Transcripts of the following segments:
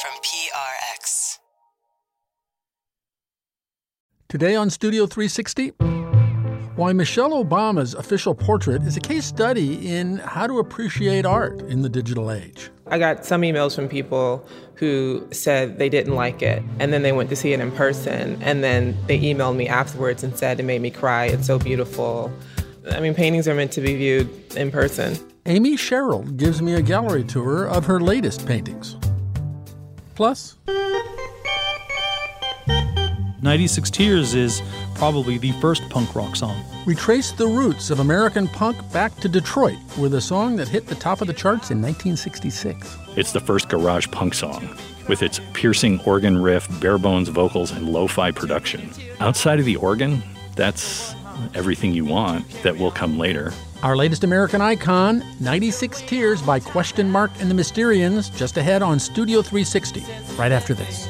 from PRX. Today on Studio 360, why Michelle Obama's official portrait is a case study in how to appreciate art in the digital age. I got some emails from people who said they didn't like it, and then they went to see it in person, and then they emailed me afterwards and said it made me cry. It's so beautiful. I mean, paintings are meant to be viewed in person. Amy Sherald gives me a gallery tour of her latest paintings. Plus, 96 Tears is probably the first punk rock song. we trace the roots of American punk back to Detroit with a song that hit the top of the charts in 1966. It's the first garage punk song, with its piercing organ riff, bare bones vocals, and lo fi production. Outside of the organ, that's everything you want that will come later. Our latest American icon, 96 Tears by Question Mark and the Mysterians, just ahead on Studio 360, right after this.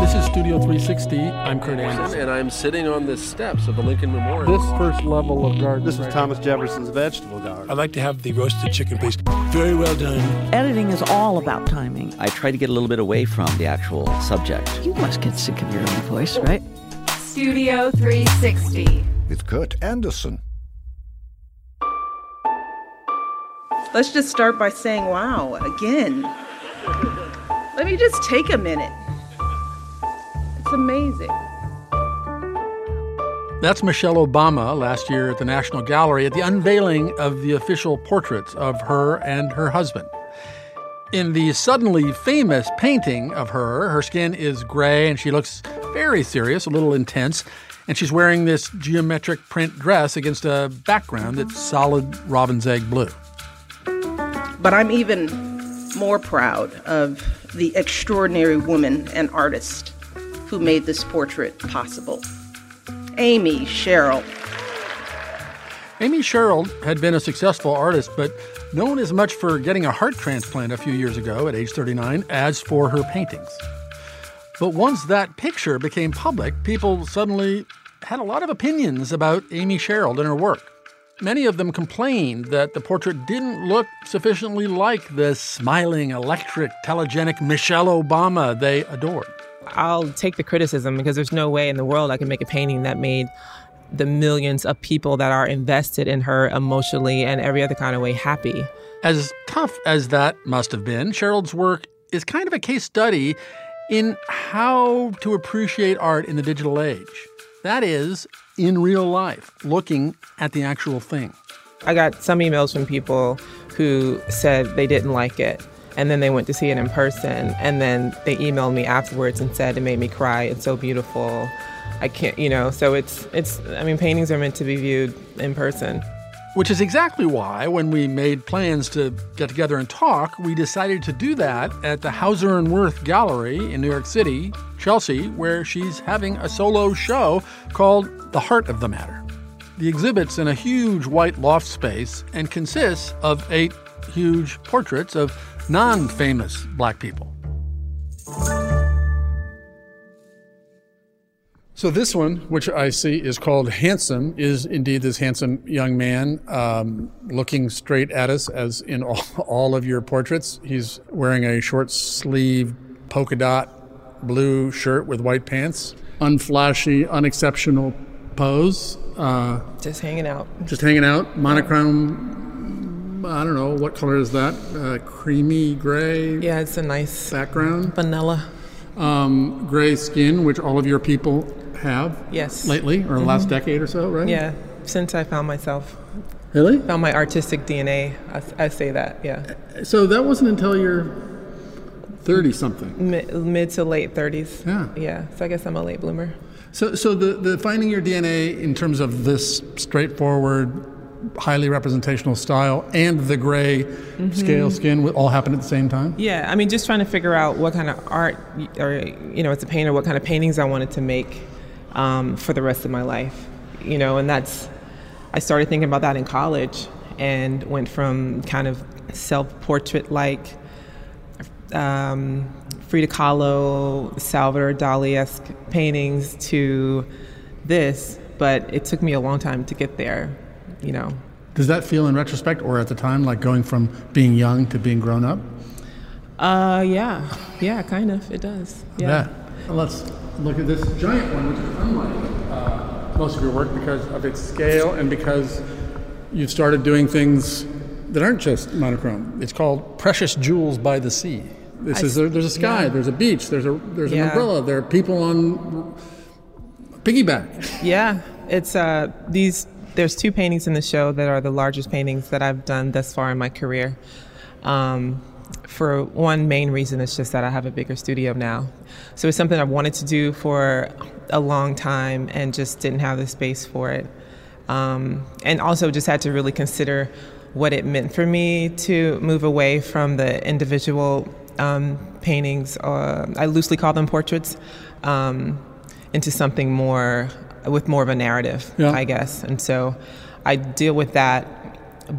This is Studio 360. I'm Kurt Andersen. and I'm sitting on the steps of the Lincoln Memorial. This first level of garden. This is Thomas Jefferson's vegetable garden. I'd like to have the roasted chicken, please. Very well done. Editing is all about timing. I try to get a little bit away from the actual subject. You must get sick of your own voice, right? Studio 360. with Kurt Andersen. Let's just start by saying wow again. Let me just take a minute. It's amazing. That's Michelle Obama last year at the National Gallery at the unveiling of the official portraits of her and her husband. In the suddenly famous painting of her, her skin is gray and she looks very serious, a little intense, and she's wearing this geometric print dress against a background that's solid robin's egg blue. But I'm even more proud of the extraordinary woman and artist who made this portrait possible. Amy Sherald. Amy Sherald had been a successful artist, but known as much for getting a heart transplant a few years ago at age 39 as for her paintings. But once that picture became public, people suddenly had a lot of opinions about Amy Sherald and her work. Many of them complained that the portrait didn't look sufficiently like the smiling, electric, telegenic Michelle Obama they adored. I'll take the criticism because there's no way in the world I can make a painting that made the millions of people that are invested in her emotionally and every other kind of way happy. As tough as that must have been, Sherald's work is kind of a case study in how to appreciate art in the digital age. That is, in real life, looking at the actual thing. I got some emails from people who said they didn't like it. And then they went to see it in person. And then they emailed me afterwards and said it made me cry. It's so beautiful. I can't, you know, so it's, it's, I mean, paintings are meant to be viewed in person. Which is exactly why, when we made plans to get together and talk, we decided to do that at the Hauser and Wirth Gallery in New York City, Chelsea, where she's having a solo show called The Heart of the Matter. The exhibit's in a huge white loft space and consists of eight huge portraits of non famous black people. So, this one, which I see is called Handsome, is indeed this handsome young man um, looking straight at us, as in all, all of your portraits. He's wearing a short sleeve polka dot blue shirt with white pants, unflashy, unexceptional pose. Uh, Just hanging out. just hanging out, monochrome. I don't know what color is that? Uh, creamy gray Yeah, it's a nice background, vanilla. um, gray skin, which all of your people have Yes. lately or the mm-hmm. last decade or so, right? Yeah, since I found myself, Really? found my artistic DNA, I, I say that, yeah. So that wasn't until you're 30 something. Mid, mid to late 30s. Yeah. Yeah, so I guess I'm a late bloomer. So, so the, the finding your DNA in terms of this straightforward, highly representational style and the gray mm-hmm. scale skin all happen at the same time? Yeah, I mean, just trying to figure out what kind of art, or you know, as a painter, what kind of paintings I wanted to make um, for the rest of my life. You know, and that's I started thinking about that in college, and went from kind of self-portrait like um, Frida Kahlo, Salvador Dali-esque paintings to this, but it took me a long time to get there. You know, Does that feel in retrospect or at the time like going from being young to being grown up? Uh, yeah, yeah, kind of. It does. Yeah. yeah. Let's look at this giant one, which is unlike uh, most of your work because of its scale and because you've started doing things that aren't just monochrome. It's called Precious Jewels by the Sea. This I is there's a sky, yeah. there's a beach, there's a there's yeah. an umbrella, there are people on piggyback. Yeah, it's uh, these. There's two paintings in the show that are the largest paintings that I've done thus far in my career. Um, for one main reason, it's just that I have a bigger studio now. So it's something I've wanted to do for a long time and just didn't have the space for it. Um, and also just had to really consider what it meant for me to move away from the individual um, paintings, uh, I loosely call them portraits, um, into something more with more of a narrative, yeah. I guess. And so I deal with that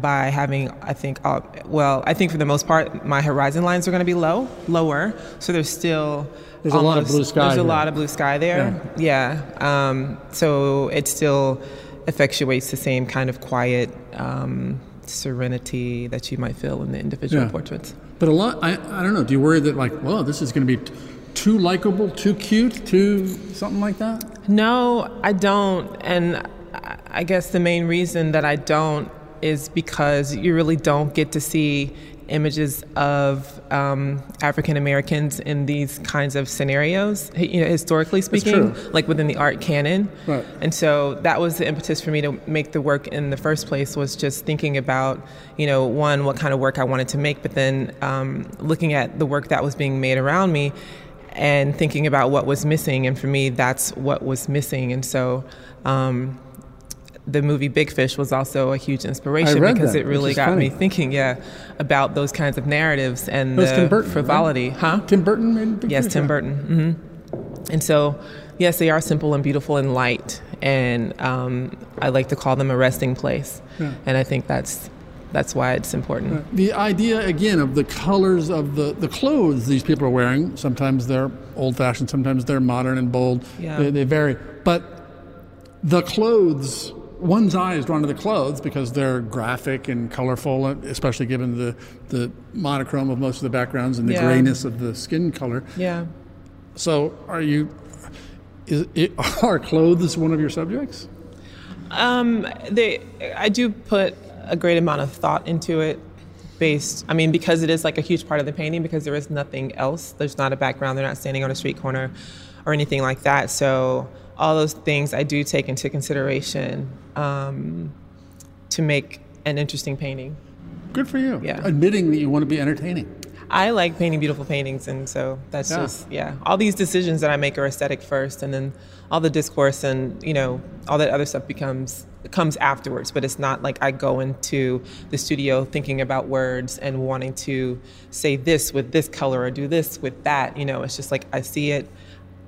by having, I think, uh, well, I think for the most part, my horizon lines are going to be low, lower. So there's still there's almost, a lot of blue sky. There's here. a lot of blue sky there. Yeah. yeah. Um, so it still effectuates the same kind of quiet um, serenity that you might feel in the individual yeah. portraits. But a lot, I, I don't know. Do you worry that like, well, this is going to be t- too likable, too cute, too something like that? No, I don't. And I guess the main reason that I don't is because you really don't get to see images of um, African Americans in these kinds of scenarios, you know, historically speaking, like within the art canon. Right. And so that was the impetus for me to make the work in the first place was just thinking about, you know, one, what kind of work I wanted to make, but then um, looking at the work that was being made around me and thinking about what was missing. And for me, that's what was missing. And so, um, the movie Big Fish was also a huge inspiration because that, it really got funny. me thinking, yeah, about those kinds of narratives and the Burton, frivolity, right? huh? Tim Burton yes, Fish. Tim yeah. Burton. Mm-hmm. And so, yes, they are simple and beautiful and light, and um, I like to call them a resting place. Yeah. And I think that's that's why it's important. The idea again of the colors of the, the clothes these people are wearing. Sometimes they're old fashioned, sometimes they're modern and bold. Yeah. They, they vary, but the clothes one's eye is drawn to the clothes because they're graphic and colorful, especially given the, the monochrome of most of the backgrounds and the yeah. grayness of the skin color. Yeah. So, are you? Is it, are clothes one of your subjects? Um, they, I do put a great amount of thought into it. Based, I mean, because it is like a huge part of the painting, because there is nothing else. There's not a background. They're not standing on a street corner, or anything like that. So all those things I do take into consideration um, to make an interesting painting. Good for you. Yeah. Admitting that you want to be entertaining. I like painting beautiful paintings, and so that's yeah. just yeah. All these decisions that I make are aesthetic first, and then all the discourse and you know all that other stuff becomes comes afterwards. But it's not like I go into the studio thinking about words and wanting to say this with this color or do this with that. You know, it's just like I see it,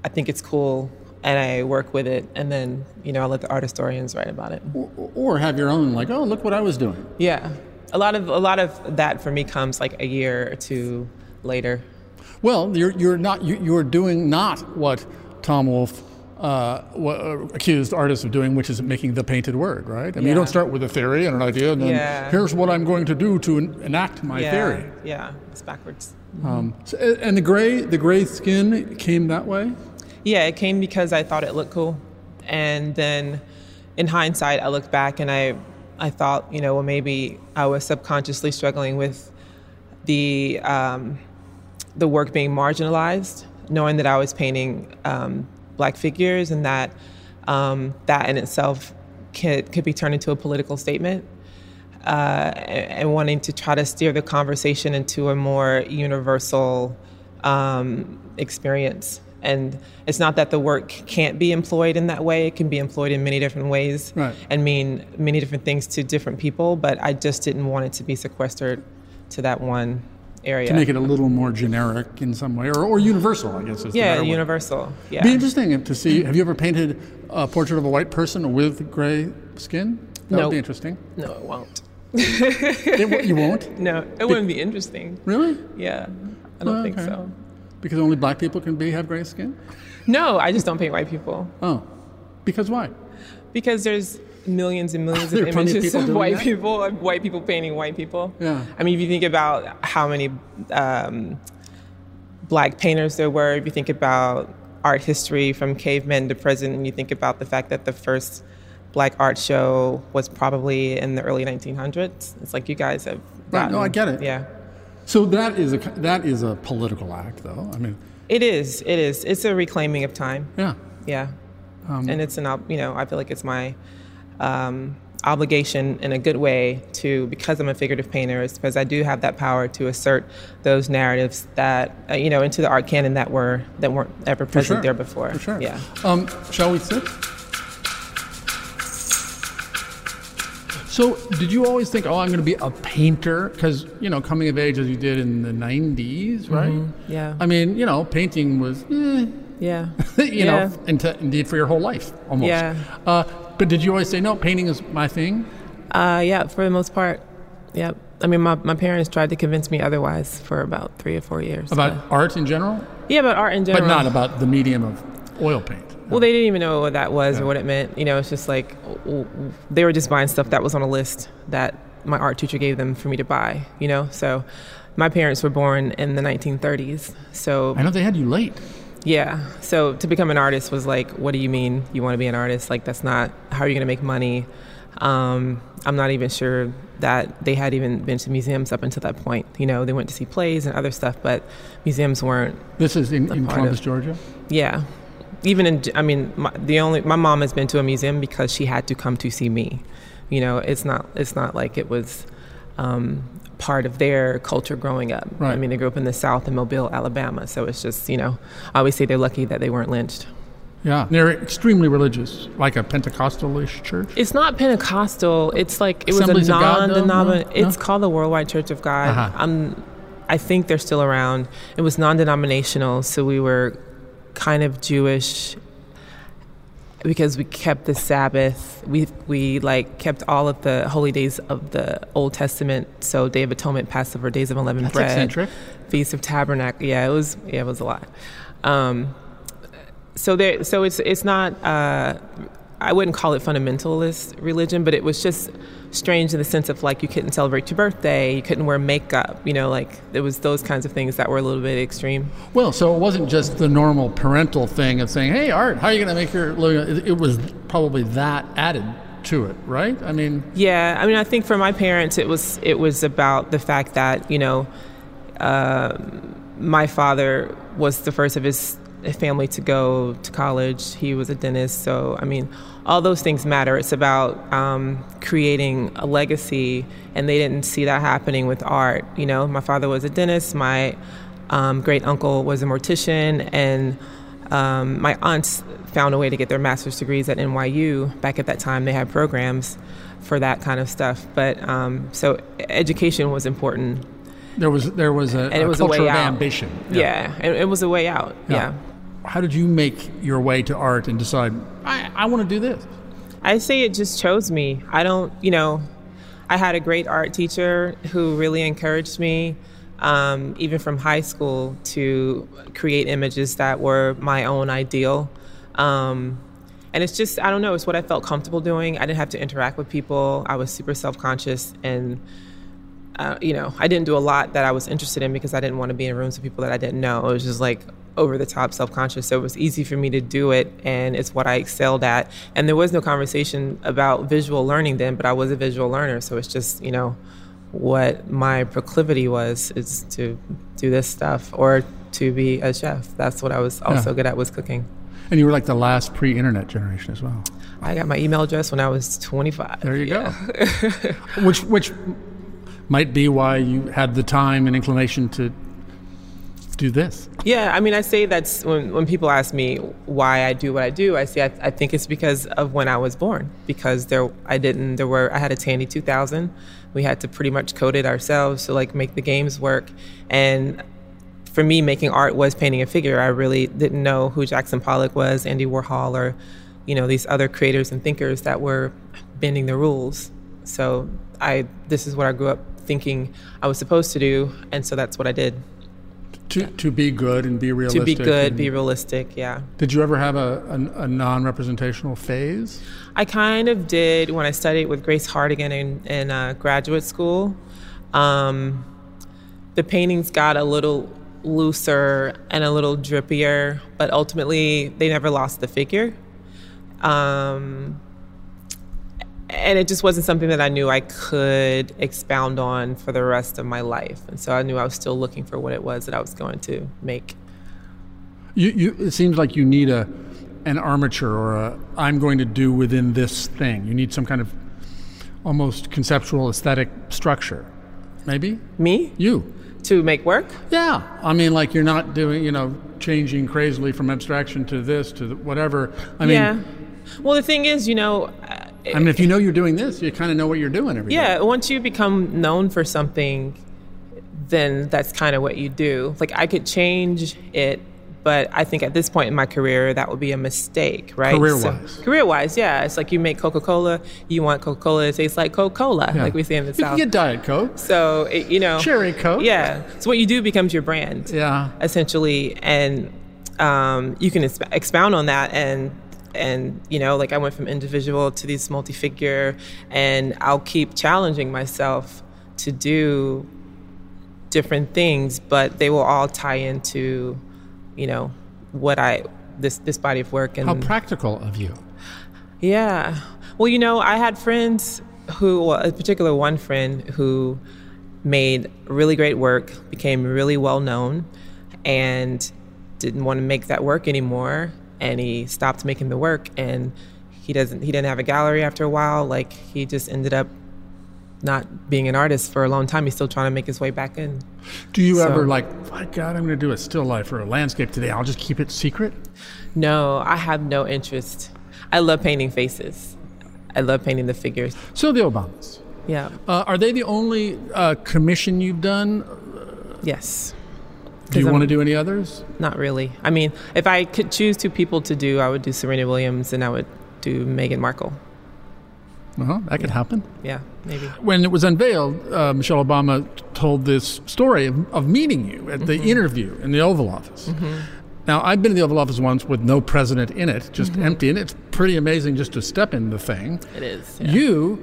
I think it's cool and I work with it, and then you know I let the art historians write about it, or, or, have your own like, oh, look what I was doing. Yeah, a lot of a lot of that for me comes like a year or two later. Well, you're you're not you're doing not what Tom Wolfe. Uh, uh, accused artists of doing, which is making the painted word, right? I mean, yeah. you don't start with a theory and an idea, and then yeah. here's what I'm going to do to en- enact my yeah. theory. Yeah, it's backwards. Um, so, and the gray, the gray skin came that way. Yeah, it came because I thought it looked cool. And then in hindsight, I looked back and I, I thought, you know, well, maybe I was subconsciously struggling with the, um, the work being marginalized, knowing that I was painting um, black figures and that um, that in itself could, could be turned into a political statement. Uh, and wanting to try to steer the conversation into a more universal um, experience. And it's not that the work can't be employed in that way. It can be employed in many different ways right. and mean many different things to different people. But I just didn't want it to be sequestered to that one area. To make it a little more generic in some way, or, or universal, I guess. Is yeah, universal. Yeah. Be interesting to see. Have you ever painted a portrait of a white person with gray skin? That no. would be interesting. No, it won't. it, you won't? No, it wouldn't be interesting. Really? Yeah, I don't oh, think okay. so. Because only black people can be have gray skin? No, I just don't paint white people. Oh, because why? Because there's millions and millions of plenty of images of white that? people, of white people painting white people. Yeah. I mean, if you think about how many um, black painters there were, if you think about art history from cavemen to present, and you think about the fact that the first black art show was probably in the early 1900s, it's like you guys have. Right, no, I get it. Yeah. So that is a that is a political act, though. I mean, It is. It is. It's a reclaiming of time. yeah. Yeah. Um, and it's an, you know, I feel like it's my um, obligation in a good way to, because I'm a figurative painter, is because I do have that power to assert those narratives that, uh, you know, into the art canon that were, that weren't ever present sure. there before. For sure. Yeah. Um, shall we sit? So, did you always think, oh, I'm going to be a painter? Because, you know, coming of age as you did in the 90s, right? Mhm. Yeah. I mean, you know, painting was, eh, Yeah. you Yeah. know, into, indeed for your whole life, almost. Yeah. Uh, but did you always say, no, painting is my thing? Uh, yeah, for the most part. Yep. I mean, my, my parents tried to convince me otherwise for about three or four years. About but- art in general? yeah, about art in general. But not about the medium of oil paint. Well, they didn't even know what that was or what it meant. You know, it's just like they were just buying stuff that was on a list that my art teacher gave them for me to buy. You know, so my parents were born in the 1930s. So I know they had you late. yeah. So to become an artist was like, what do you mean you want to be an artist? Like that's not how are you going to make money? Um, I'm not even sure that they had even been to museums up until that point. You know, they went to see plays and other stuff, but museums weren't This is in, in Columbus, of- Georgia? yeah. Even in, I mean, my, the only my mom has been to a museum because she had to come to see me. You know, it's not it's not like it was um, part of their culture growing up. I mean, they grew up in the South in Mobile, Alabama, so it's just you know, I always say they're lucky that they weren't lynched. Yeah. They're extremely religious, like a Pentecostalish church. It's not Pentecostal. It's like it was Assemblies a of God, though? non-denominational. No? It's called the Worldwide Church of God. Uh-huh. I'm, I think they're still around. It was non-denominational, so we were kind of Jewish because we kept the Sabbath. We we like kept all of the holy days of the Old Testament. So Day of Atonement, Passover, Days of Unleavened That's Bread, eccentric. Feast of Tabernacle. Yeah, it was. Yeah, it was a lot. Um, so there. So it's it's not. Uh, I wouldn't call it fundamentalist religion, but it was just strange in the sense of like you couldn't celebrate your birthday, you couldn't wear makeup. You know, like there was those kinds of things that were a little bit extreme. Well, so it wasn't just the normal parental thing of saying, "Hey, Art, how are you going to make your living?" It, it was probably that added to it, right? I mean, Yeah, I mean, I think for my parents, it was it was about the fact that you know, uh, my father was the first of his family to go to college. He was a dentist, so I mean, all those things matter. It's about um, creating a legacy, and they didn't see that happening with art. You know, my father was a dentist. My um, great uncle was a mortician, and um, my aunts found a way to get their master's degrees at NYU. Back at that time, they had programs for that kind of stuff. But um, so education was important, there was there was a, and a it was a culture way of out. ambition. Yeah, it, it was a way out. yeah. How did you make your way to art and decide I, I want to do this? I say it just chose me. I don't, you know, I had a great art teacher who really encouraged me, um, even from high school, to create images that were my own ideal. Um, and it's just, I don't know, it's what I felt comfortable doing. I didn't have to interact with people. I was super self conscious and uh, you know, I didn't do a lot that I was interested in because I didn't want to be in rooms with people that I didn't know. It was just like over the top self conscious. So it was easy for me to do it, and it's what I excelled at. And there was no conversation about visual learning then, but I was a visual learner. So it's just, you know, what my proclivity was is to do this stuff or to be a chef. That's what I was also Yeah. good at was cooking. And you were like the last pre-internet generation as well. I got my email address when I was 25. There you go. which which might be why you had the time and inclination to do this. Yeah, I mean, I say that's when, when people ask me why I do what I do, I say I, I think it's because of when I was born. Because there, I didn't, there were, I had a Tandy 2000. We had to pretty much code it ourselves to like make the games work. And for me, making art was painting a figure. I really didn't know who Jackson Pollock was, Andy Warhol, or, you know, these other creators and thinkers that were bending the rules. So I, this is what I grew up thinking I was supposed to do. And so that's what I did. To, to be good and be realistic. To be good, and- be realistic, yeah. Did you ever have a, a, a non representational phase? I kind of did when I studied with Grace Hartigan in, in uh, graduate school. Um, the paintings got a little looser and a little drippier, but ultimately they never lost the figure. Um, and it just wasn't something that I knew I could expound on for the rest of my life. And so I knew I was still looking for what it was that I was going to make. You, you, it seems like you need a, an armature or a, I'm going to do within this thing. You need some kind of almost conceptual aesthetic structure. Maybe? Me? You. To make work? Yeah. I mean, like you're not doing, you know, changing crazily from abstraction to this to whatever. I mean, yeah. Well, the thing is, you know, I mean, if you know you're doing this, you kind of know what you're doing every yeah, day. once you become known for something, then that's kind of what you do. Like I could change it, but I think at this point in my career, that would be a mistake, right? Career-wise. So, career-wise, yeah. It's like you make Coca-Cola, you want Coca-Cola to taste like Coca-Cola, Yeah. like we say in the You South. can get Diet Coke. So it, you know, Cherry Coke. Yeah. So what you do becomes your brand. Yeah. Essentially, and um, you can exp- expound on that and and you know, like I went from individual to these multi-figure, and I'll keep challenging myself to do different things, but they will all tie into, you know, what I this this body of work and How practical of you. yeah. Well, you know, I had friends who, well, a particular one friend who made really great work, became really well known, and didn't want to make that work anymore. And he stopped making the work, and he doesn't. He didn't have a gallery after a while. Like he just ended up not being an artist for a long time. He's still trying to make his way back in. Do you So- ever like, my God, I'm going to do a still life or a landscape today. I'll just keep it secret? No, I have no interest. I love painting faces. I love painting the figures. So the Obamas. Yeah. Uh, are they the only uh, commission you've done? Yes. Do you 'Cause want to do any others? Not really. I mean, if I could choose two people to do, I would do Serena Williams and I would do Meghan Markle. Uh-huh, that could happen. Yeah, maybe. When it was unveiled, uh, Michelle Obama told this story of, of meeting you at the Mm-hmm. interview in the Oval Office. Now, I've been in the Oval Office once with no president in it, just Mhm. empty, and it's pretty amazing just to step in the thing. It is. You,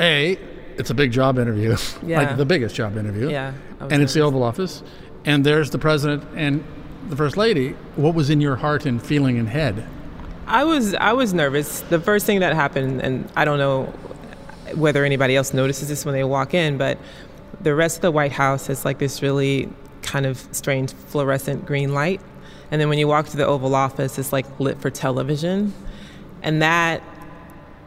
A, it's a big job interview, Yeah. like the biggest job interview. Yeah, And it's the Oval Office, and there's the president and the First Lady. What was in your heart and feeling and head? I was I was nervous. The first thing that happened, and I don't know whether anybody else notices this when they walk in, but the rest of the White House has like this really kind of strange fluorescent green light, and then when you walk to the Oval Office, it's like lit for television, and that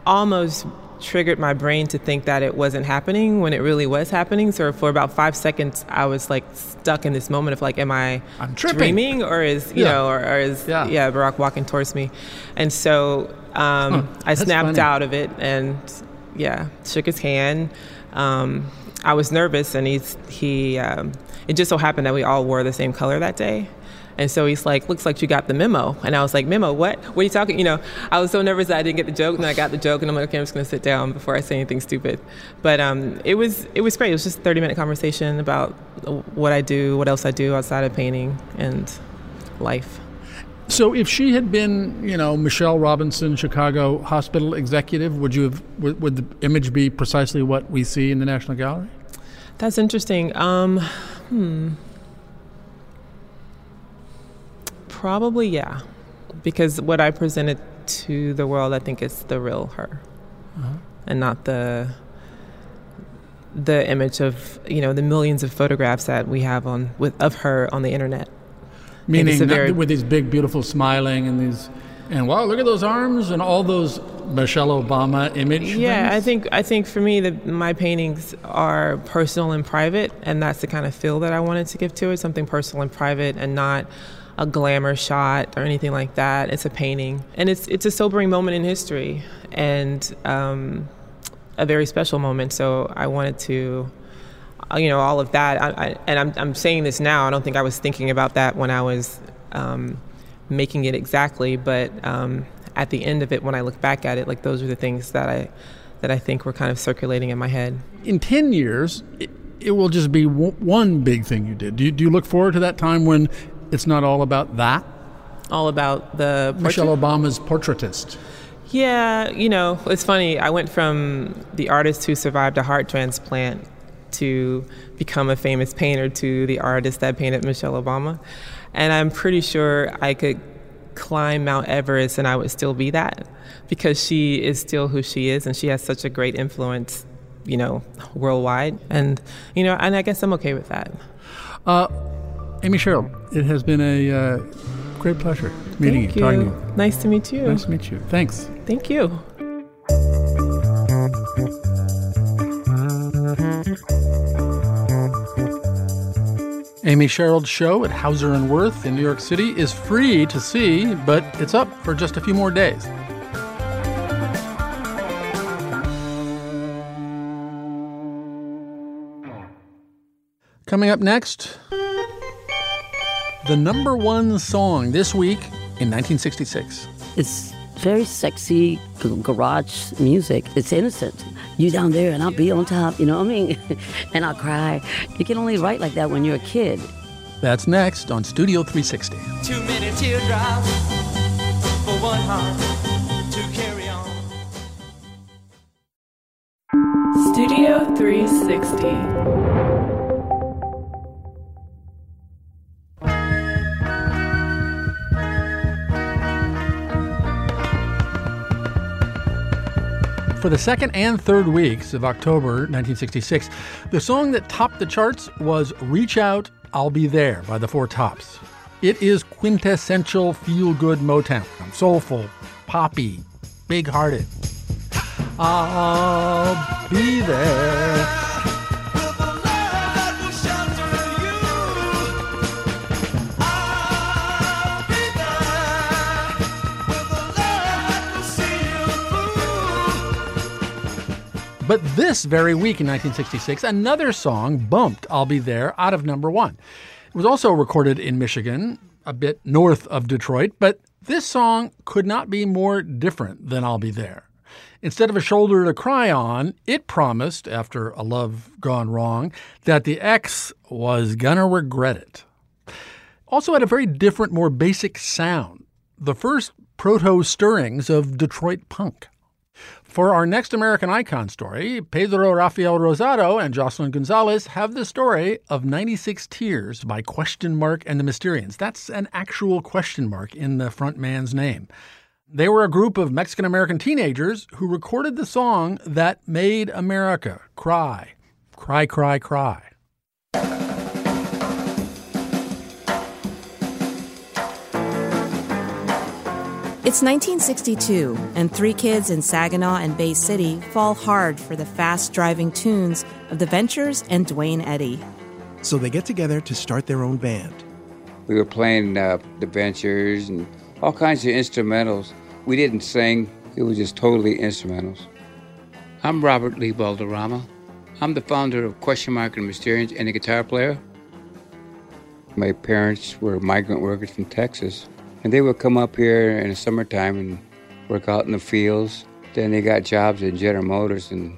almost triggered my brain to think that it wasn't happening when it really was happening. So for about five seconds, I was like stuck in this moment of like, am I I'm tripping. dreaming or is you Yeah. know or, or is yeah. Barack walking towards me, and so um, Huh, I snapped funny. out of it and yeah, shook his hand. Um, I was nervous, and he's he. Um, it just so happened that we all wore the same color that day. And so he's like, "Looks like you got the memo." And I was like, "Memo? What? What are you talking?" You know, I was so nervous that I didn't get the joke, and then I got the joke, and I'm like, "Okay, I'm just gonna sit down before I say anything stupid." But um, it was it was great. It was just a 30 minute conversation about what I do, what else I do outside of painting, and life. So, if she had been, you know, Michelle Robinson, Chicago hospital executive, would you have? Would, would the image be precisely what we see in the National Gallery? That's interesting. Um, hmm. Probably, yeah. Because what I presented to the world, I think, is the real her, Uh-huh. and not the the image of you know the millions of photographs that we have on with of her on the internet. It's Meaning, very- with these big, beautiful smiling and these, and wow, look at those arms and all those Michelle Obama image. Yeah, I think I think for me, the, my paintings are personal and private, and that's the kind of feel that I wanted to give to it. Something personal and private, and not a glamour shot or anything like that. It's a painting, and it's it's a sobering moment in history, and um, a very special moment. So I wanted to. uh, You know all of that, I, I, and I'm I'm saying this now. I don't think I was thinking about that when I was um, making it exactly, but um, at the end of it, when I look back at it, like those are the things that I that I think were kind of circulating in my head. in 10 years, i- it will just be one big thing you did. Do you, do you look forward to that time when it's not all about that? All about the Michelle Obama's portraitist. Yeah, you know, it's funny. I went from the artist who survived a heart transplant to become a famous painter to the artist that painted Michelle Obama. And I'm pretty sure I could climb Mount Everest and I would still be that because she is still who she is and she has such a great influence, you know, worldwide. And, you know, and I guess I'm okay with that. Uh, Amy Sherald, it has been a uh, great pleasure meeting Thank you, you. talking to you. Nice to meet you. Nice to meet you. Thanks. Thank you. Amy Sherald's show at Hauser and Wirth in New York City is free to see, but it's up for just a few more days. Coming up next, the number one song this week in 1966. It's very sexy g- garage music. It's innocent. You down there and I'll be on top, you know what I mean? and I'll cry. You can only write like that when you're a kid. That's next on Studio 360. Too many teardrops for one heart to carry on. Studio 360. For the second and third weeks of October 1966, the song that topped the charts was Reach Out, I'll Be There by the Four Tops. It is quintessential feel good Motown, soulful, poppy, big hearted. I'll be there. But this very week in 1966, another song bumped I'll Be There out of number one. It was also recorded in Michigan, a bit north of Detroit, but this song could not be more different than I'll Be There. Instead of a shoulder to cry on, it promised, after a love gone wrong, that the ex was gonna regret it. Also had a very different, more basic sound, the first proto stirrings of Detroit punk. For our next American Icon story, Pedro Rafael Rosado and Jocelyn Gonzalez have the story of 96 Tears by Question Mark and the Mysterians. That's an actual question mark in the front man's name. They were a group of Mexican American teenagers who recorded the song that made America cry. Cry, cry, cry. It's 1962, and three kids in Saginaw and Bay City fall hard for the fast driving tunes of the Ventures and Duane Eddy. So they get together to start their own band. We were playing uh, the Ventures and all kinds of instrumentals. We didn't sing, it was just totally instrumentals. I'm Robert Lee Balderrama. I'm the founder of Question Mark and Mysterians and a guitar player. My parents were migrant workers from Texas. And they would come up here in the summertime and work out in the fields. Then they got jobs at General Motors and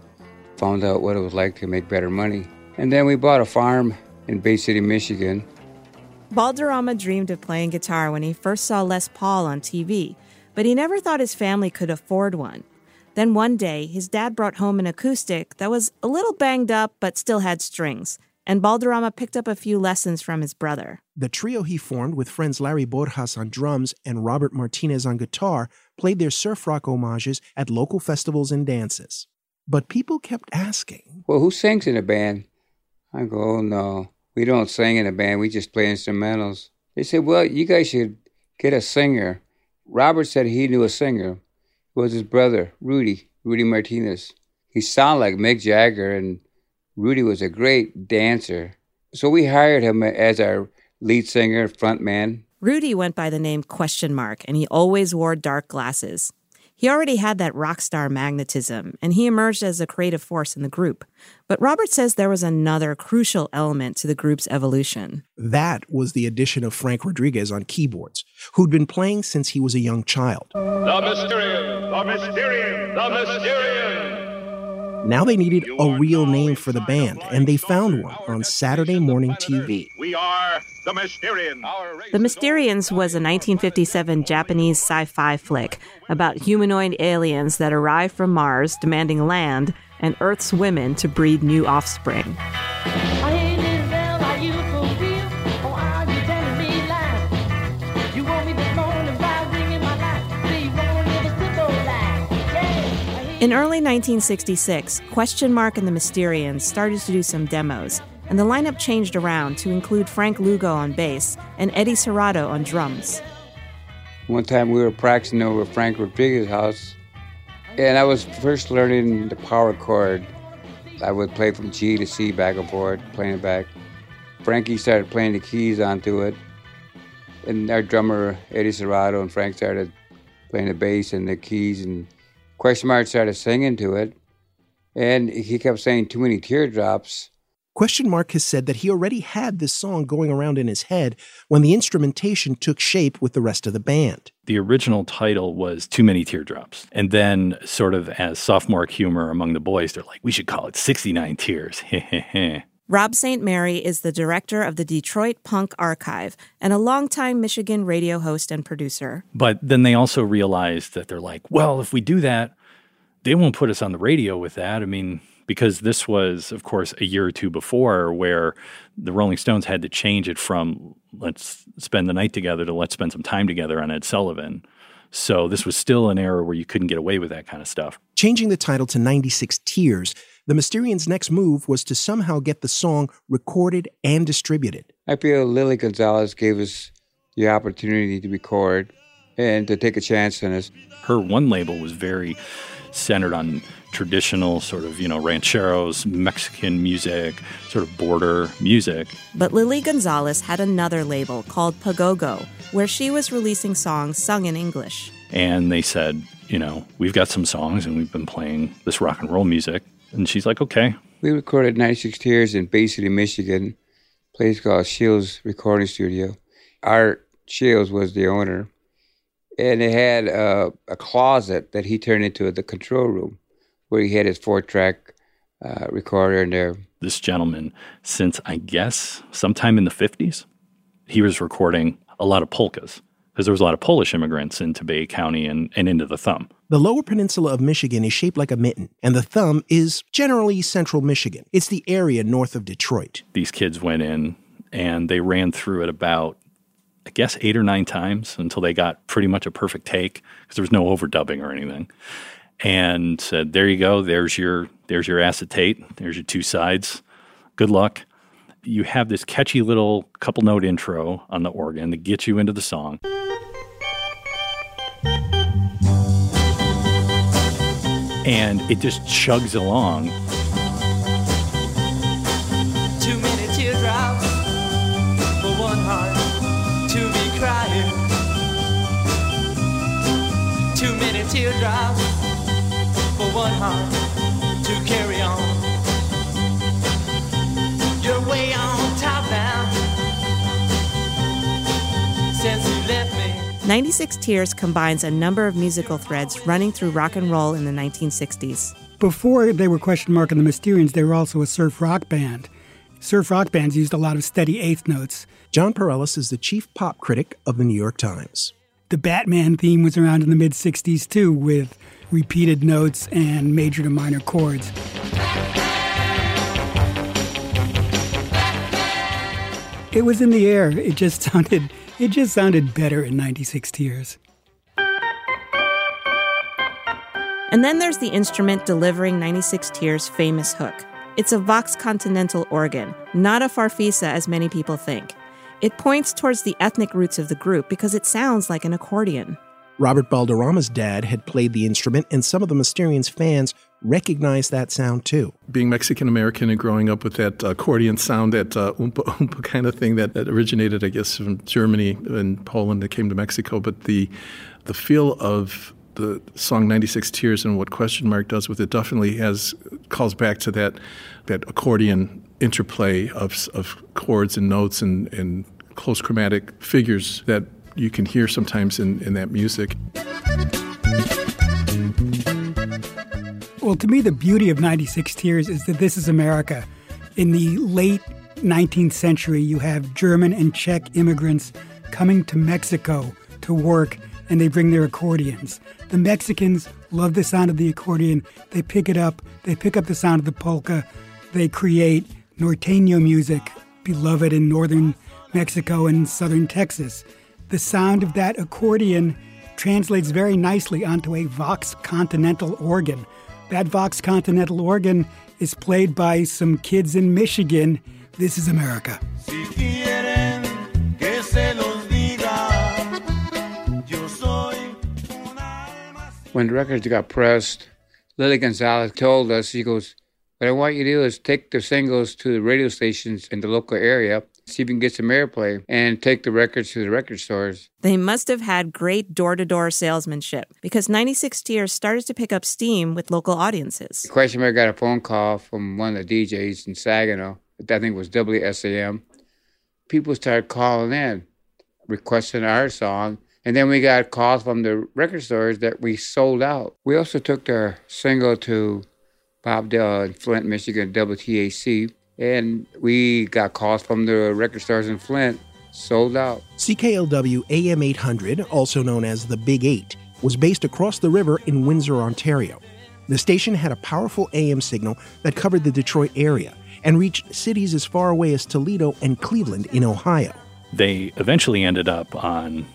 found out what it was like to make better money. And then we bought a farm in Bay City, Michigan. Balderrama dreamed of playing guitar when he first saw Les Paul on TV, but he never thought his family could afford one. Then one day, his dad brought home an acoustic that was a little banged up but still had strings, and Balderrama picked up a few lessons from his brother. The trio he formed with friends Larry Borjas on drums and Robert Martinez on guitar played their surf rock homages at local festivals and dances. But people kept asking, Well, who sings in a band? I go, Oh, no, we don't sing in a band, we just play instrumentals. They said, Well, you guys should get a singer. Robert said he knew a singer. It was his brother, Rudy, Rudy Martinez. He sounded like Mick Jagger, and Rudy was a great dancer. So we hired him as our lead singer, front man. Rudy went by the name Question Mark, and he always wore dark glasses. He already had that rock star magnetism, and he emerged as a creative force in the group. But Robert says there was another crucial element to the group's evolution. That was the addition of Frank Rodriguez on keyboards, who'd been playing since he was a young child. The Mysterian, the Mysterian, the Mysterian. Now they needed a real name for the band, and they found one on Saturday morning TV. We are the Mysterians. The Mysterians was a 1957 Japanese sci fi flick about humanoid aliens that arrive from Mars demanding land and Earth's women to breed new offspring. In early 1966, Question Mark and the Mysterians started to do some demos, and the lineup changed around to include Frank Lugo on bass and Eddie Serrato on drums. One time we were practicing over at Frank Rodriguez's house, and I was first learning the power chord. I would play from G to C back and forth, playing it back. Frankie started playing the keys onto it, and our drummer Eddie Serrato and Frank started playing the bass and the keys and Question Mark started singing to it, and he kept saying too many teardrops. Question Mark has said that he already had this song going around in his head when the instrumentation took shape with the rest of the band. The original title was Too Many Teardrops. And then, sort of as sophomore humor among the boys, they're like, we should call it 69 Tears. Rob St. Mary is the director of the Detroit Punk Archive and a longtime Michigan radio host and producer. But then they also realized that they're like, well, if we do that, they won't put us on the radio with that. I mean, because this was, of course, a year or two before where the Rolling Stones had to change it from let's spend the night together to let's spend some time together on Ed Sullivan. So this was still an era where you couldn't get away with that kind of stuff. Changing the title to 96 Tears the Mysterians' next move was to somehow get the song recorded and distributed. I feel Lily Gonzalez gave us the opportunity to record and to take a chance on us. Her one label was very centered on traditional sort of, you know, rancheros, Mexican music, sort of border music. But Lily Gonzalez had another label called Pagogo, where she was releasing songs sung in English. And they said, you know, we've got some songs and we've been playing this rock and roll music. And she's like, okay. We recorded 96 Tears in Bay City, Michigan, place called Shields Recording Studio. Art Shields was the owner. And it had a, a closet that he turned into the control room where he had his four track uh, recorder in there. This gentleman, since I guess sometime in the 50s, he was recording a lot of polkas because there was a lot of Polish immigrants into Bay County and, and into the Thumb. The lower peninsula of Michigan is shaped like a mitten, and the Thumb is generally central Michigan. It's the area north of Detroit. These kids went in and they ran through it about, I guess, eight or nine times until they got pretty much a perfect take because there was no overdubbing or anything. And said, "There you go. There's your there's your acetate. There's your two sides. Good luck." You have this catchy little couple note intro on the organ that gets you into the song. And it just chugs along. Too many teardrops for one heart to be crying. Too many teardrops for one heart 96 Tears combines a number of musical threads running through rock and roll in the 1960s. Before they were Question Mark and the Mysterians, they were also a surf rock band. Surf rock bands used a lot of steady eighth notes. Jon Pareles is the chief pop critic of the New York Times. The Batman theme was around in the mid 60s too, with repeated notes and major to minor chords. It was in the air. It just sounded it just sounded better in 96 Tears. And then there's the instrument delivering 96 Tears' famous hook. It's a Vox Continental organ, not a farfisa as many people think. It points towards the ethnic roots of the group because it sounds like an accordion. Robert Balderrama's dad had played the instrument, and some of the Mysterians fans recognized that sound too. Being Mexican American and growing up with that accordion sound, that uh, oompa oompa kind of thing that, that originated, I guess, from Germany and Poland that came to Mexico, but the the feel of the song 96 Tears and what question mark does with it definitely has calls back to that that accordion interplay of, of chords and notes and, and close chromatic figures that you can hear sometimes in, in that music. Well, to me, the beauty of 96 Tears is that this is America. In the late 19th century, you have German and Czech immigrants coming to Mexico to work, and they bring their accordions. The Mexicans love the sound of the accordion. They pick it up, they pick up the sound of the polka. They create norteño music, beloved in northern Mexico and southern Texas. The sound of that accordion translates very nicely onto a Vox Continental organ. That Vox Continental organ is played by some kids in Michigan. This is America. When the records got pressed, Lily Gonzalez told us, she goes, What I want you to do is take the singles to the radio stations in the local area, see if you can get some airplay, and take the records to the record stores. They must have had great door to door salesmanship because 96 Tears started to pick up steam with local audiences. The question mark got a phone call from one of the DJs in Saginaw, I think it was WSAM. People started calling in, requesting our song. And then we got calls from the record stores that we sold out. We also took their single to Bob Dell in Flint, Michigan, WTAC. And we got calls from the record stores in Flint, sold out. CKLW AM 800, also known as the Big Eight, was based across the river in Windsor, Ontario. The station had a powerful AM signal that covered the Detroit area and reached cities as far away as Toledo and Cleveland in Ohio. They eventually ended up on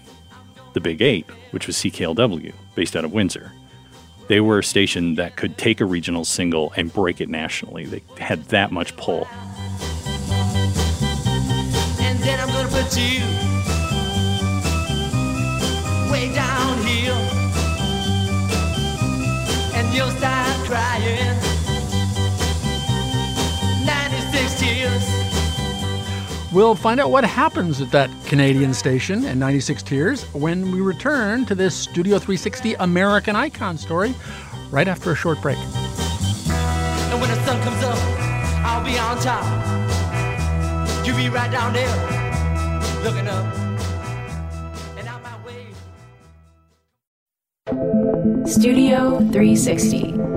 the Big Eight, which was CKLW, based out of Windsor. They were a station that could take a regional single and break it nationally. They had that much pull. We'll find out what happens at that Canadian station and 96 Tears when we return to this Studio 360 American Icon story right after a short break. And when the sun comes up, I'll be on top. You be right down there, looking up. And out my way. Studio 360.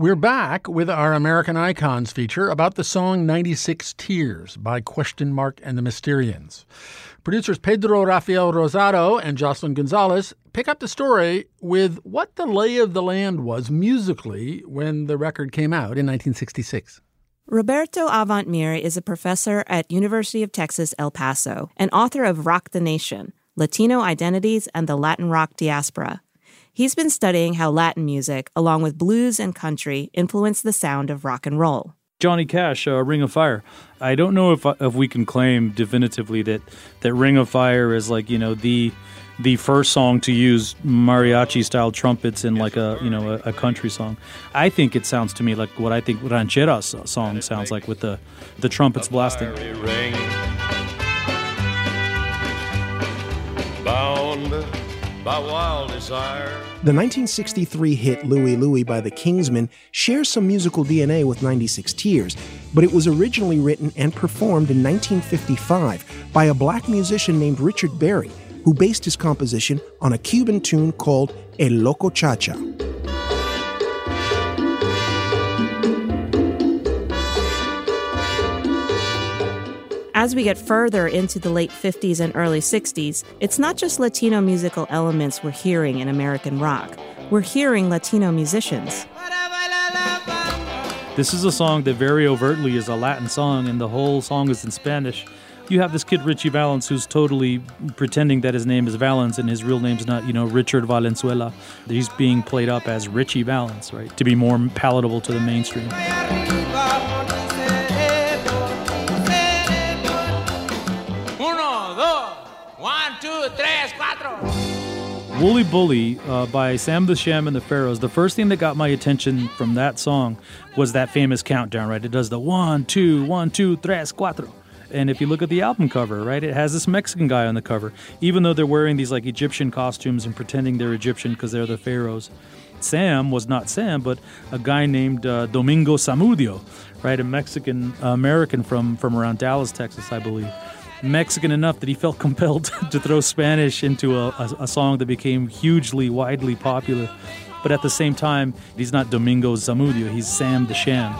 We're back with our American Icons feature about the song 96 Tears by Question Mark and the Mysterians. Producers Pedro Rafael Rosado and Jocelyn Gonzalez pick up the story with what the lay of the land was musically when the record came out in 1966. Roberto Avant-Mier is a professor at University of Texas El Paso and author of Rock the Nation: Latino Identities and the Latin Rock Diaspora. He's been studying how Latin music, along with blues and country, influenced the sound of rock and roll. Johnny Cash, uh, Ring of Fire. I don't know if if we can claim definitively that that Ring of Fire is like you know the the first song to use mariachi style trumpets in like a you know a, a, country song. I think it sounds to me like what I think ranchera song sounds like with the the trumpets blasting. Bound by wild desire. The 1963 hit Louie Louie by the Kingsmen shares some musical DNA with 96 Tears, but it was originally written and performed in 1955 by a black musician named Richard Berry, who based his composition on a Cuban tune called El Loco Cha Cha. As we get further into the late 50s and early 60s, it's not just Latino musical elements we're hearing in American rock. We're hearing Latino musicians. This is a song that very overtly is a Latin song, and the whole song is in Spanish. You have this kid Ritchie Valens who's totally pretending that his name is Valens and his real name's not, you know, Richard Valenzuela. He's being played up as Ritchie Valens, right, to be more palatable to the mainstream. Wooly Bully uh, by Sam the Sham and the Pharaohs. The first thing that got my attention from that song was that famous countdown, right? It does the one, two, one, two, tres, cuatro. And if you look at the album cover, right, it has this Mexican guy on the cover, even though they're wearing these like Egyptian costumes and pretending they're Egyptian because they're the pharaohs. Sam was not Sam, but a guy named uh, Domingo Samudio, right, a Mexican American from from around Dallas, Texas, I believe. Mexican enough that he felt compelled to throw Spanish into a, a, a song that became hugely, widely popular. But at the same time, he's not Domingo Samudio, he's Sam the Sham.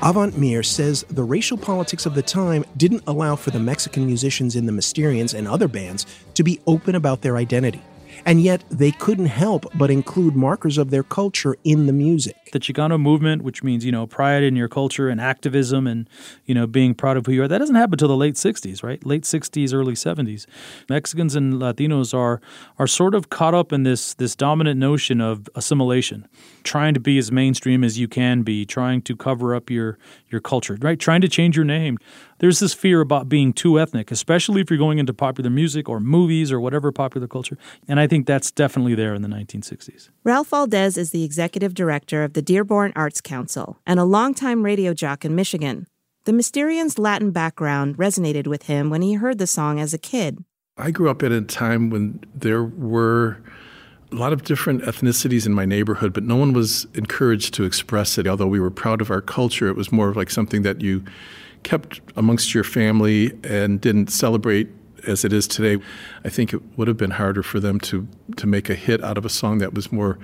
Avant Mier says the racial politics of the time didn't allow for the Mexican musicians in the Mysterians and other bands to be open about their identity. And yet they couldn't help but include markers of their culture in the music. The Chicano movement, which means, you know, pride in your culture and activism and, you know, being proud of who you are, that doesn't happen until the late 60s, right? Late 60s, early 70s. Mexicans and Latinos are are sort of caught up in this this dominant notion of assimilation, trying to be as mainstream as you can be, trying to cover up your your culture, right? Trying to change your name. There's this fear about being too ethnic, especially if you're going into popular music or movies or whatever popular culture. And I think that's definitely there in the 1960s. Ralph Valdez is the executive director of the Dearborn Arts Council and a longtime radio jock in Michigan. The Mysterians' Latin background resonated with him when he heard the song as a kid. I grew up at a time when there were a lot of different ethnicities in my neighborhood, but no one was encouraged to express it. Although we were proud of our culture, it was more of like something that you kept amongst your family and didn't celebrate as it is today. I think it would have been harder for them to to make a hit out of a song that was more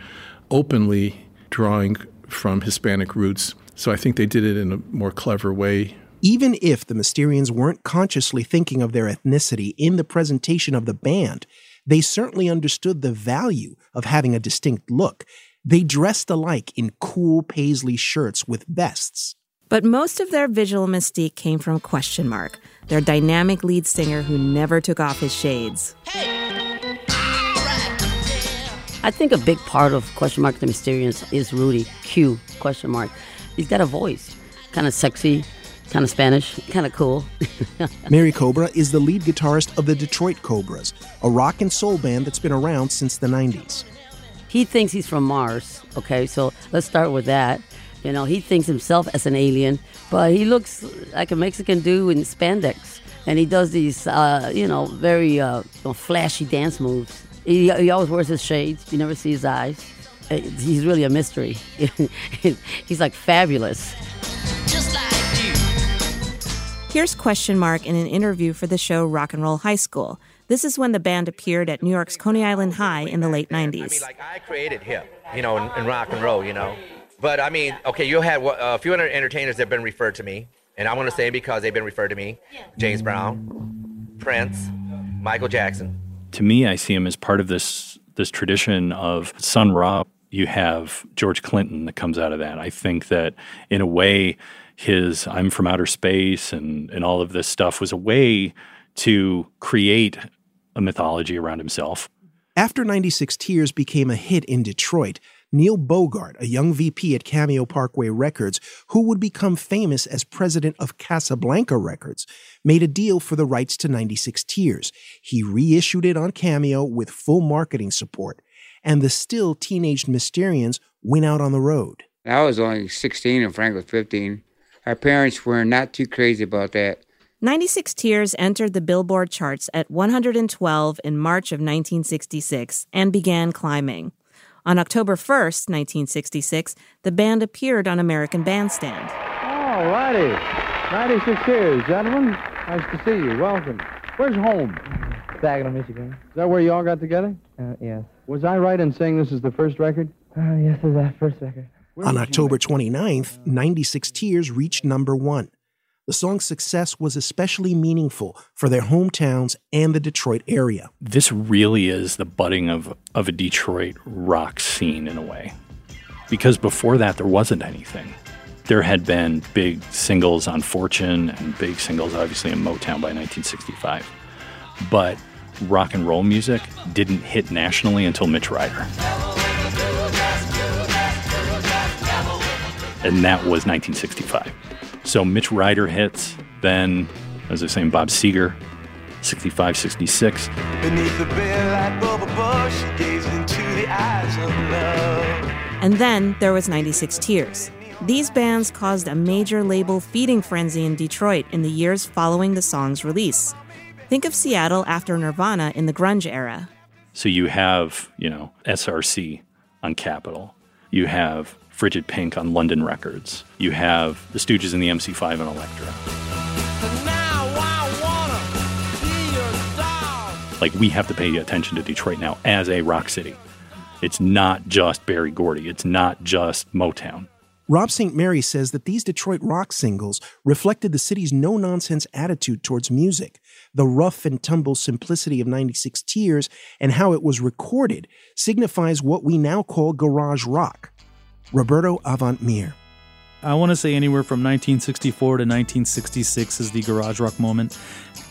openly drawing from Hispanic roots. So I think they did it in a more clever way. Even if the Mysterians weren't consciously thinking of their ethnicity in the presentation of the band, they certainly understood the value of having a distinct look. They dressed alike in cool paisley shirts with vests. But most of their visual mystique came from Question Mark, their dynamic lead singer who never took off his shades. I think a big part of Question Mark the Mysterians is Rudy Q Question Mark. He's got a voice, kind of sexy, kind of Spanish, kind of cool. Mary Cobra is the lead guitarist of the Detroit Cobras, a rock and soul band that's been around since the 90s. He thinks he's from Mars, okay, so let's start with that. You know, he thinks himself as an alien, but he looks like a Mexican dude in spandex. And he does these, uh, you know, very uh, flashy dance moves. He, he always wears his shades. You never see his eyes. Uh, He's really a mystery. He's like fabulous. Here's Question Mark in an interview for the show Rock and Roll High School. This is when the band appeared at New York's Coney Island High in the late 90s. like I created hip, you know, in, in rock and roll, you know. But I mean, okay, you had what, a few other entertainers that have been referred to me, and I want to say because they've been referred to me: James Brown, Prince, Michael Jackson. To me, I see him as part of this this tradition of Sun Ra. You have George Clinton that comes out of that. I think that in a way, his "I'm from outer space" and and all of this stuff was a way to create a mythology around himself. After 96 Tears became a hit in Detroit, Neil Bogart, a young VP at Cameo Parkway Records, who would become famous as president of Casablanca Records, made a deal for the rights to 96 Tears. He reissued it on Cameo with full marketing support, and the still teenaged Mysterians went out on the road. I was only 16 and Frank was 15. Our parents were not too crazy about that. 96 Tears entered the Billboard charts at 112 in March of 1966 and began climbing. On October 1st, 1966, the band appeared on American Bandstand. All righty. 96 Tears, gentlemen. Nice to see you. Welcome. Where's home? Saginaw, Michigan. Is that where you all got together? Uh, yes. Was I right in saying this is the first record? Uh, yes, this is our first record. On October 29th, 96 Tears reached number one. The song's success was especially meaningful for their hometowns and the Detroit area. This really is the budding of, of a Detroit rock scene in a way. Because before that, there wasn't anything. There had been big singles on Fortune and big singles, obviously, in Motown by 1965. But rock and roll music didn't hit nationally until Mitch Ryder. And that was 1965. So Mitch Ryder hits, then, as I was saying, Bob Seger, 65, 66. Beneath the bare light bulb bush, gazed into the eyes of love. And then there was 96 Tears. These bands caused a major label feeding frenzy in Detroit in the years following the song's release. Think of Seattle after Nirvana in the grunge era. So you have, you know, SRC on Capitol. You have Frigid Pink on London Records. You have the Stooges and the MC5 on Elektra. Like, we have to pay attention to Detroit now as a rock city. It's not just Berry Gordy, it's not just Motown. Rob St. Mary says that these Detroit rock singles reflected the city's no nonsense attitude towards music, the rough and tumble simplicity of 96 Tears, and how it was recorded signifies what we now call garage rock. Roberto Avant-Mier. I want to say anywhere from 1964 to 1966 is the garage rock moment.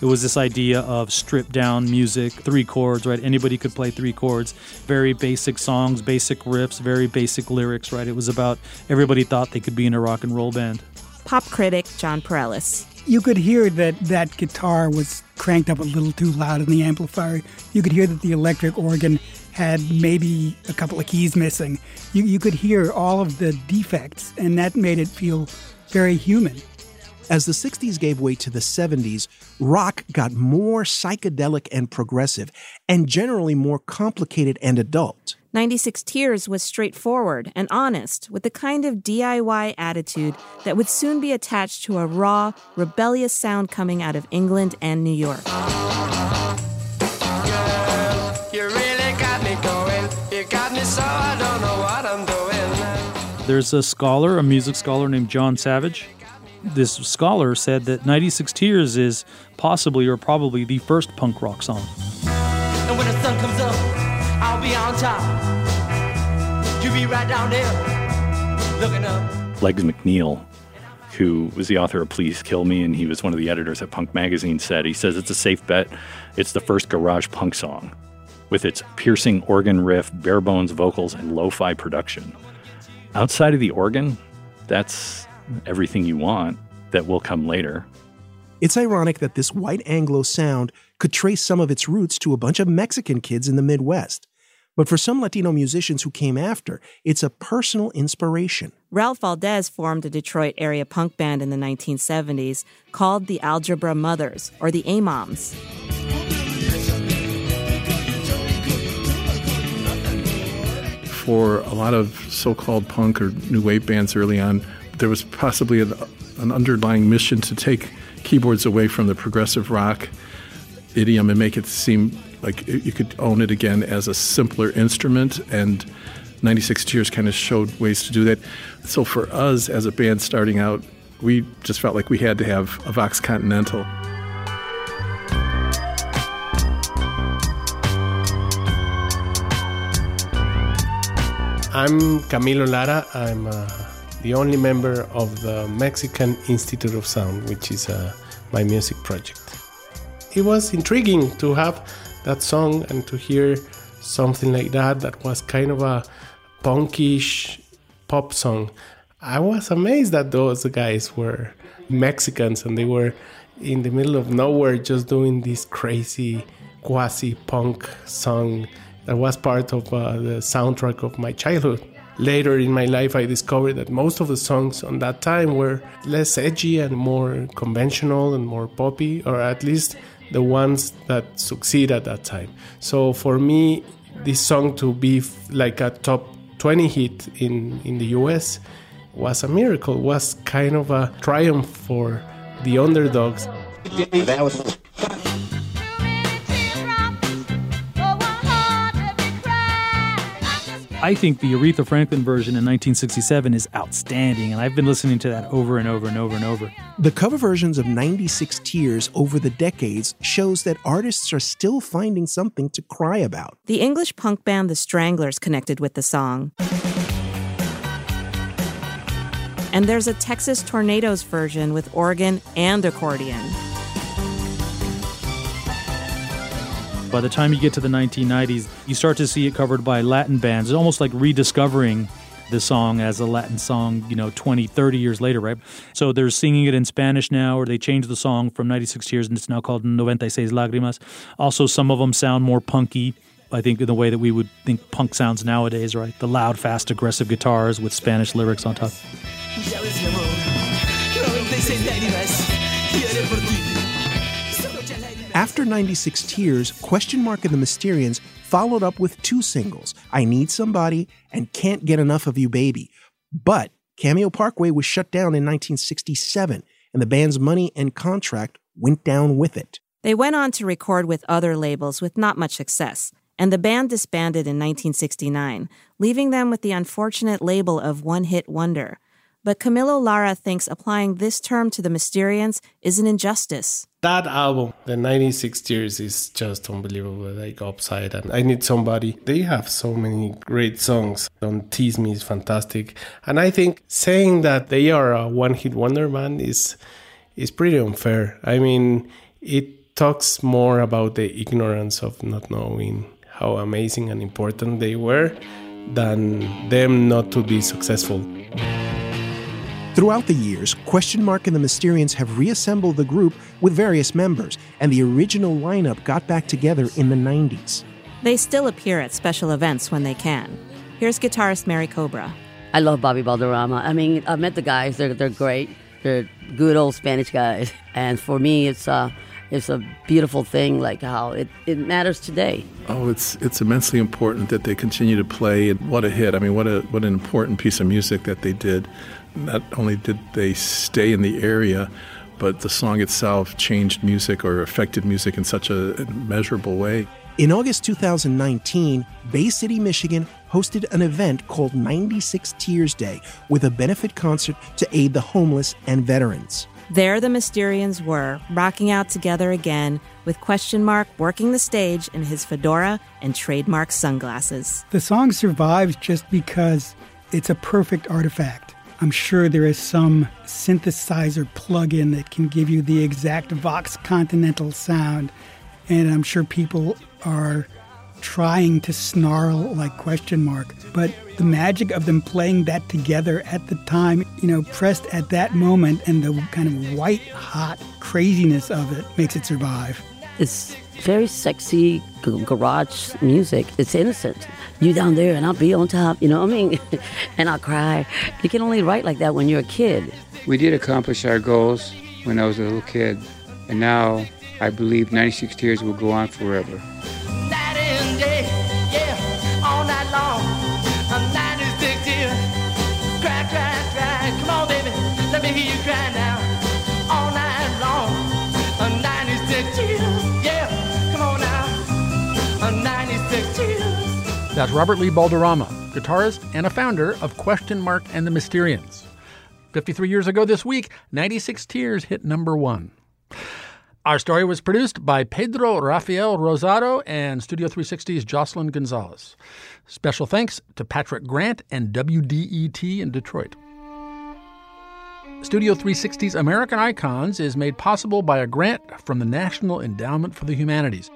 It was this idea of stripped down music, three chords, right? Anybody could play three chords, very basic songs, basic riffs, very basic lyrics, right? It was about everybody thought they could be in a rock and roll band. Pop critic Jon Pareles. You could hear that that guitar was cranked up a little too loud in the amplifier. You could hear that the electric organ had maybe a couple of keys missing. You, you could hear all of the defects, and that made it feel very human. As the 60s gave way to the 70s, rock got more psychedelic and progressive, and generally more complicated and adult. 96 Tears was straightforward and honest, with the kind of DIY attitude that would soon be attached to a raw, rebellious sound coming out of England and New York. There's a scholar, a music scholar named Jon Savage. This scholar said that 96 Tears is possibly or probably the first punk rock song. And when the sun comes up, I'll be on top. You be right down there, looking up. Legs McNeil, who was the author of Please Kill Me, and he was one of the editors at Punk Magazine, said he says it's a safe bet. It's the first garage punk song, with its piercing organ riff, bare bones vocals, and lo-fi production. Outside of the organ, that's everything you want that will come later. It's ironic that this white Anglo sound could trace some of its roots to a bunch of Mexican kids in the Midwest. But for some Latino musicians who came after, it's a personal inspiration. Ralph Valdez formed a Detroit area punk band in the 1970s called the Algebra Mothers, or the AMOMs. For a lot of so called punk or new wave bands early on, there was possibly an, an underlying mission to take keyboards away from the progressive rock idiom and make it seem like you could own it again as a simpler instrument. And 96 Tears kind of showed ways to do that. So for us as a band starting out, we just felt like we had to have a Vox Continental. I'm Camilo Lara. I'm uh, the only member of the Mexican Institute of Sound, which is uh, my music project. It was intriguing to have that song and to hear something like that that was kind of a punkish pop song. I was amazed that those guys were Mexicans and they were in the middle of nowhere just doing this crazy quasi punk song that was part of uh, the soundtrack of my childhood. Later in my life, I discovered that most of the songs on that time were less edgy and more conventional and more poppy, or at least the ones that succeed at that time. So for me, this song to be like a top 20 hit in, in the US was a miracle, was kind of a triumph for the underdogs. That was I think the Aretha Franklin version in 1967 is outstanding, and I've been listening to that over and over and over and over. The cover versions of 96 Tears over the decades shows that artists are still finding something to cry about. The English punk band The Stranglers connected with the song. And there's a Texas Tornados version with organ and accordion. By the time you get to the 1990s, you start to see it covered by Latin bands. It's almost like rediscovering the song as a Latin song, you know, 20, 30 years later, right? So they're singing it in Spanish now, or they changed the song from 96 Tears and it's now called 96 Lágrimas. Also, some of them sound more punky. I think in the way that we would think punk sounds nowadays, right? The loud, fast, aggressive guitars with Spanish lyrics on top. After 96 Tears, Question Mark and the Mysterians followed up with two singles, I Need Somebody and Can't Get Enough of You Baby. But Cameo Parkway was shut down in 1967, and the band's money and contract went down with it. They went on to record with other labels with not much success, and the band disbanded in 1969, leaving them with the unfortunate label of one hit wonder. But Camilo Lara thinks applying this term to the Mysterians is an injustice. That album, the 96 Tears, is just unbelievable. Like Upside and I Need Somebody. They have so many great songs. Don't Tease Me is fantastic. And I think saying that they are a one hit wonder band is, is pretty unfair. I mean, it talks more about the ignorance of not knowing how amazing and important they were than them not to be successful. Throughout the years, Question Mark and the Mysterians have reassembled the group with various members, and the original lineup got back together in the 90s. They still appear at special events when they can. Here's guitarist Mary Cobra. I love Bobby Balderrama. I mean, I've met the guys, they're, they're great. They're good old Spanish guys. And for me, it's, uh, it's a beautiful thing, like how it, it matters today. Oh, it's it's immensely important that they continue to play. And what a hit! I mean, what a what an important piece of music that they did. Not only did they stay in the area, but the song itself changed music or affected music in such a measurable way. In August 2019, Bay City, Michigan hosted an event called 96 Tears Day with a benefit concert to aid the homeless and veterans. There the Mysterians were, rocking out together again, with Question Mark working the stage in his fedora and trademark sunglasses. The song survives just because it's a perfect artifact. I'm sure there is some synthesizer plug-in that can give you the exact Vox Continental sound, and I'm sure people are trying to snarl like question mark. But the magic of them playing that together at the time you know pressed at that moment and the kind of white hot craziness of it makes it survive It's very sexy g- garage music. It's innocent. You down there and I'll be on top, you know what I mean? and I'll cry. You can only write like that when you're a kid. We did accomplish our goals when I was a little kid, and now I believe 96 Tears will go on forever. That's Robert Lee Balderrama, guitarist and a founder of Question Mark and the Mysterians. 53 years ago this week, 96 Tears hit number one. Our story was produced by Pedro Rafael Rosado and Studio 360's Jocelyn Gonzalez. Special thanks to Patrick Grant and WDET in Detroit. Studio 360's American Icons is made possible by a grant from the National Endowment for the Humanities.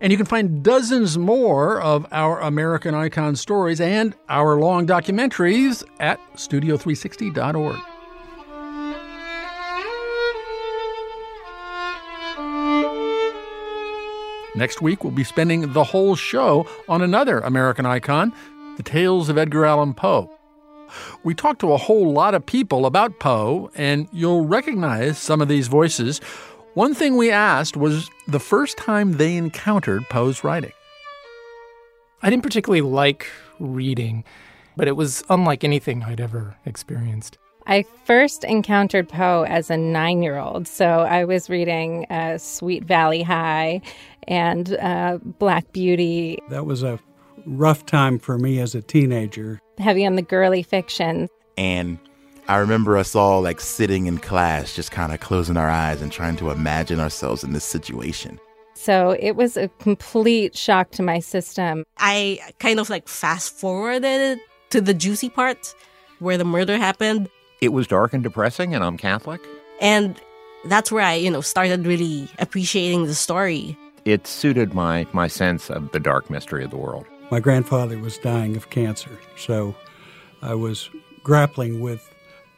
And you can find dozens more of our American Icon stories and our long documentaries at studio360.org. Next week, we'll be spending the whole show on another American icon, the tales of Edgar Allan Poe. We talked to a whole lot of people about Poe, and you'll recognize some of these voices. One thing we asked was the first time they encountered Poe's writing. I didn't particularly like reading, but it was unlike anything I'd ever experienced. I first encountered Poe as a nine year old. So I was reading uh, Sweet Valley High and uh, Black Beauty, That was a rough time for me as a teenager. heavy on the girly fiction. And I remember us all like sitting in class, just kind of closing our eyes and trying to imagine ourselves in this situation. So it was a complete shock to my system. I kind of like fast forwarded to the juicy part where the murder happened. It was dark and depressing, and I'm Catholic. And that's where I, you know, started really appreciating the story. It suited my, my sense of the dark mystery of the world. My grandfather was dying of cancer, so I was grappling with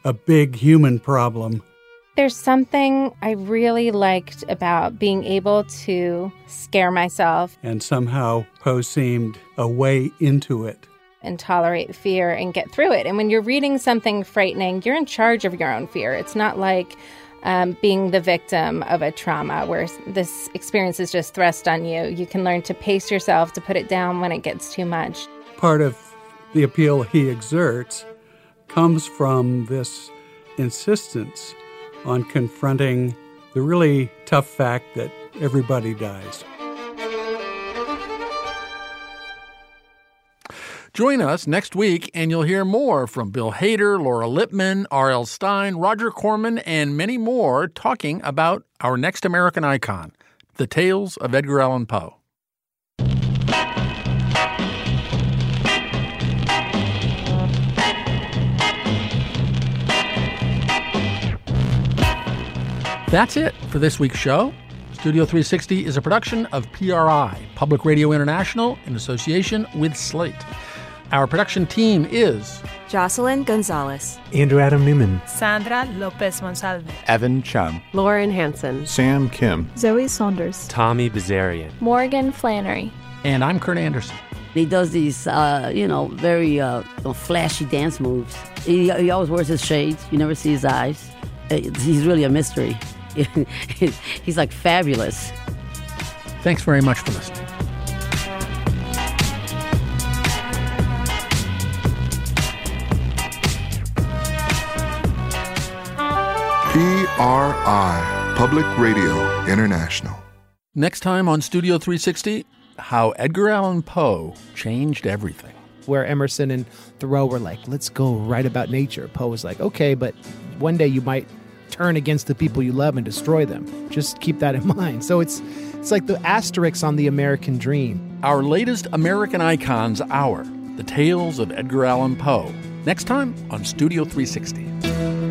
a big human problem. There's something I really liked about being able to scare myself And somehow Poe seemed a way into it. and tolerate fear and get through it. And when you're reading something frightening, you're in charge of your own fear. It's not like um, being the victim of a trauma where this experience is just thrust on you. You can learn to pace yourself, to put it down when it gets too much. Part of the appeal he exerts comes from this insistence on confronting the really tough fact that everybody dies. Join us next week, and you'll hear more from Bill Hader, Laura Lippman, R.L. Stine, Roger Corman, and many more talking about our next American icon, the tales of Edgar Allan Poe. That's it for this week's show. Studio 360 is a production of PRI, Public Radio International, in association with Slate. Our production team is Jocelyn Gonzalez, Andrew Adam Newman, Sandra Lopez Monsalve, Evan Chung, Lauren Hanson, Sam Kim, Zoe Saunders, Tommy Bazarian, Morgan Flannery. And I'm Kurt Andersen. He does these, uh, you know, very uh, flashy dance moves. He, he always wears his shades. You never see his eyes. Uh, He's really a mystery. He's like fabulous. Thanks very much for listening. PRI, Public Radio International. Next time on Studio 360, how Edgar Allan Poe changed everything. Where Emerson and Thoreau were like, let's go write about nature. Poe was like, okay, but one day you might turn against the people you love and destroy them. Just keep that in mind. So it's it's like the asterisk on the American dream. Our latest American Icons Hour, the tales of Edgar Allan Poe. Next time on Studio 360.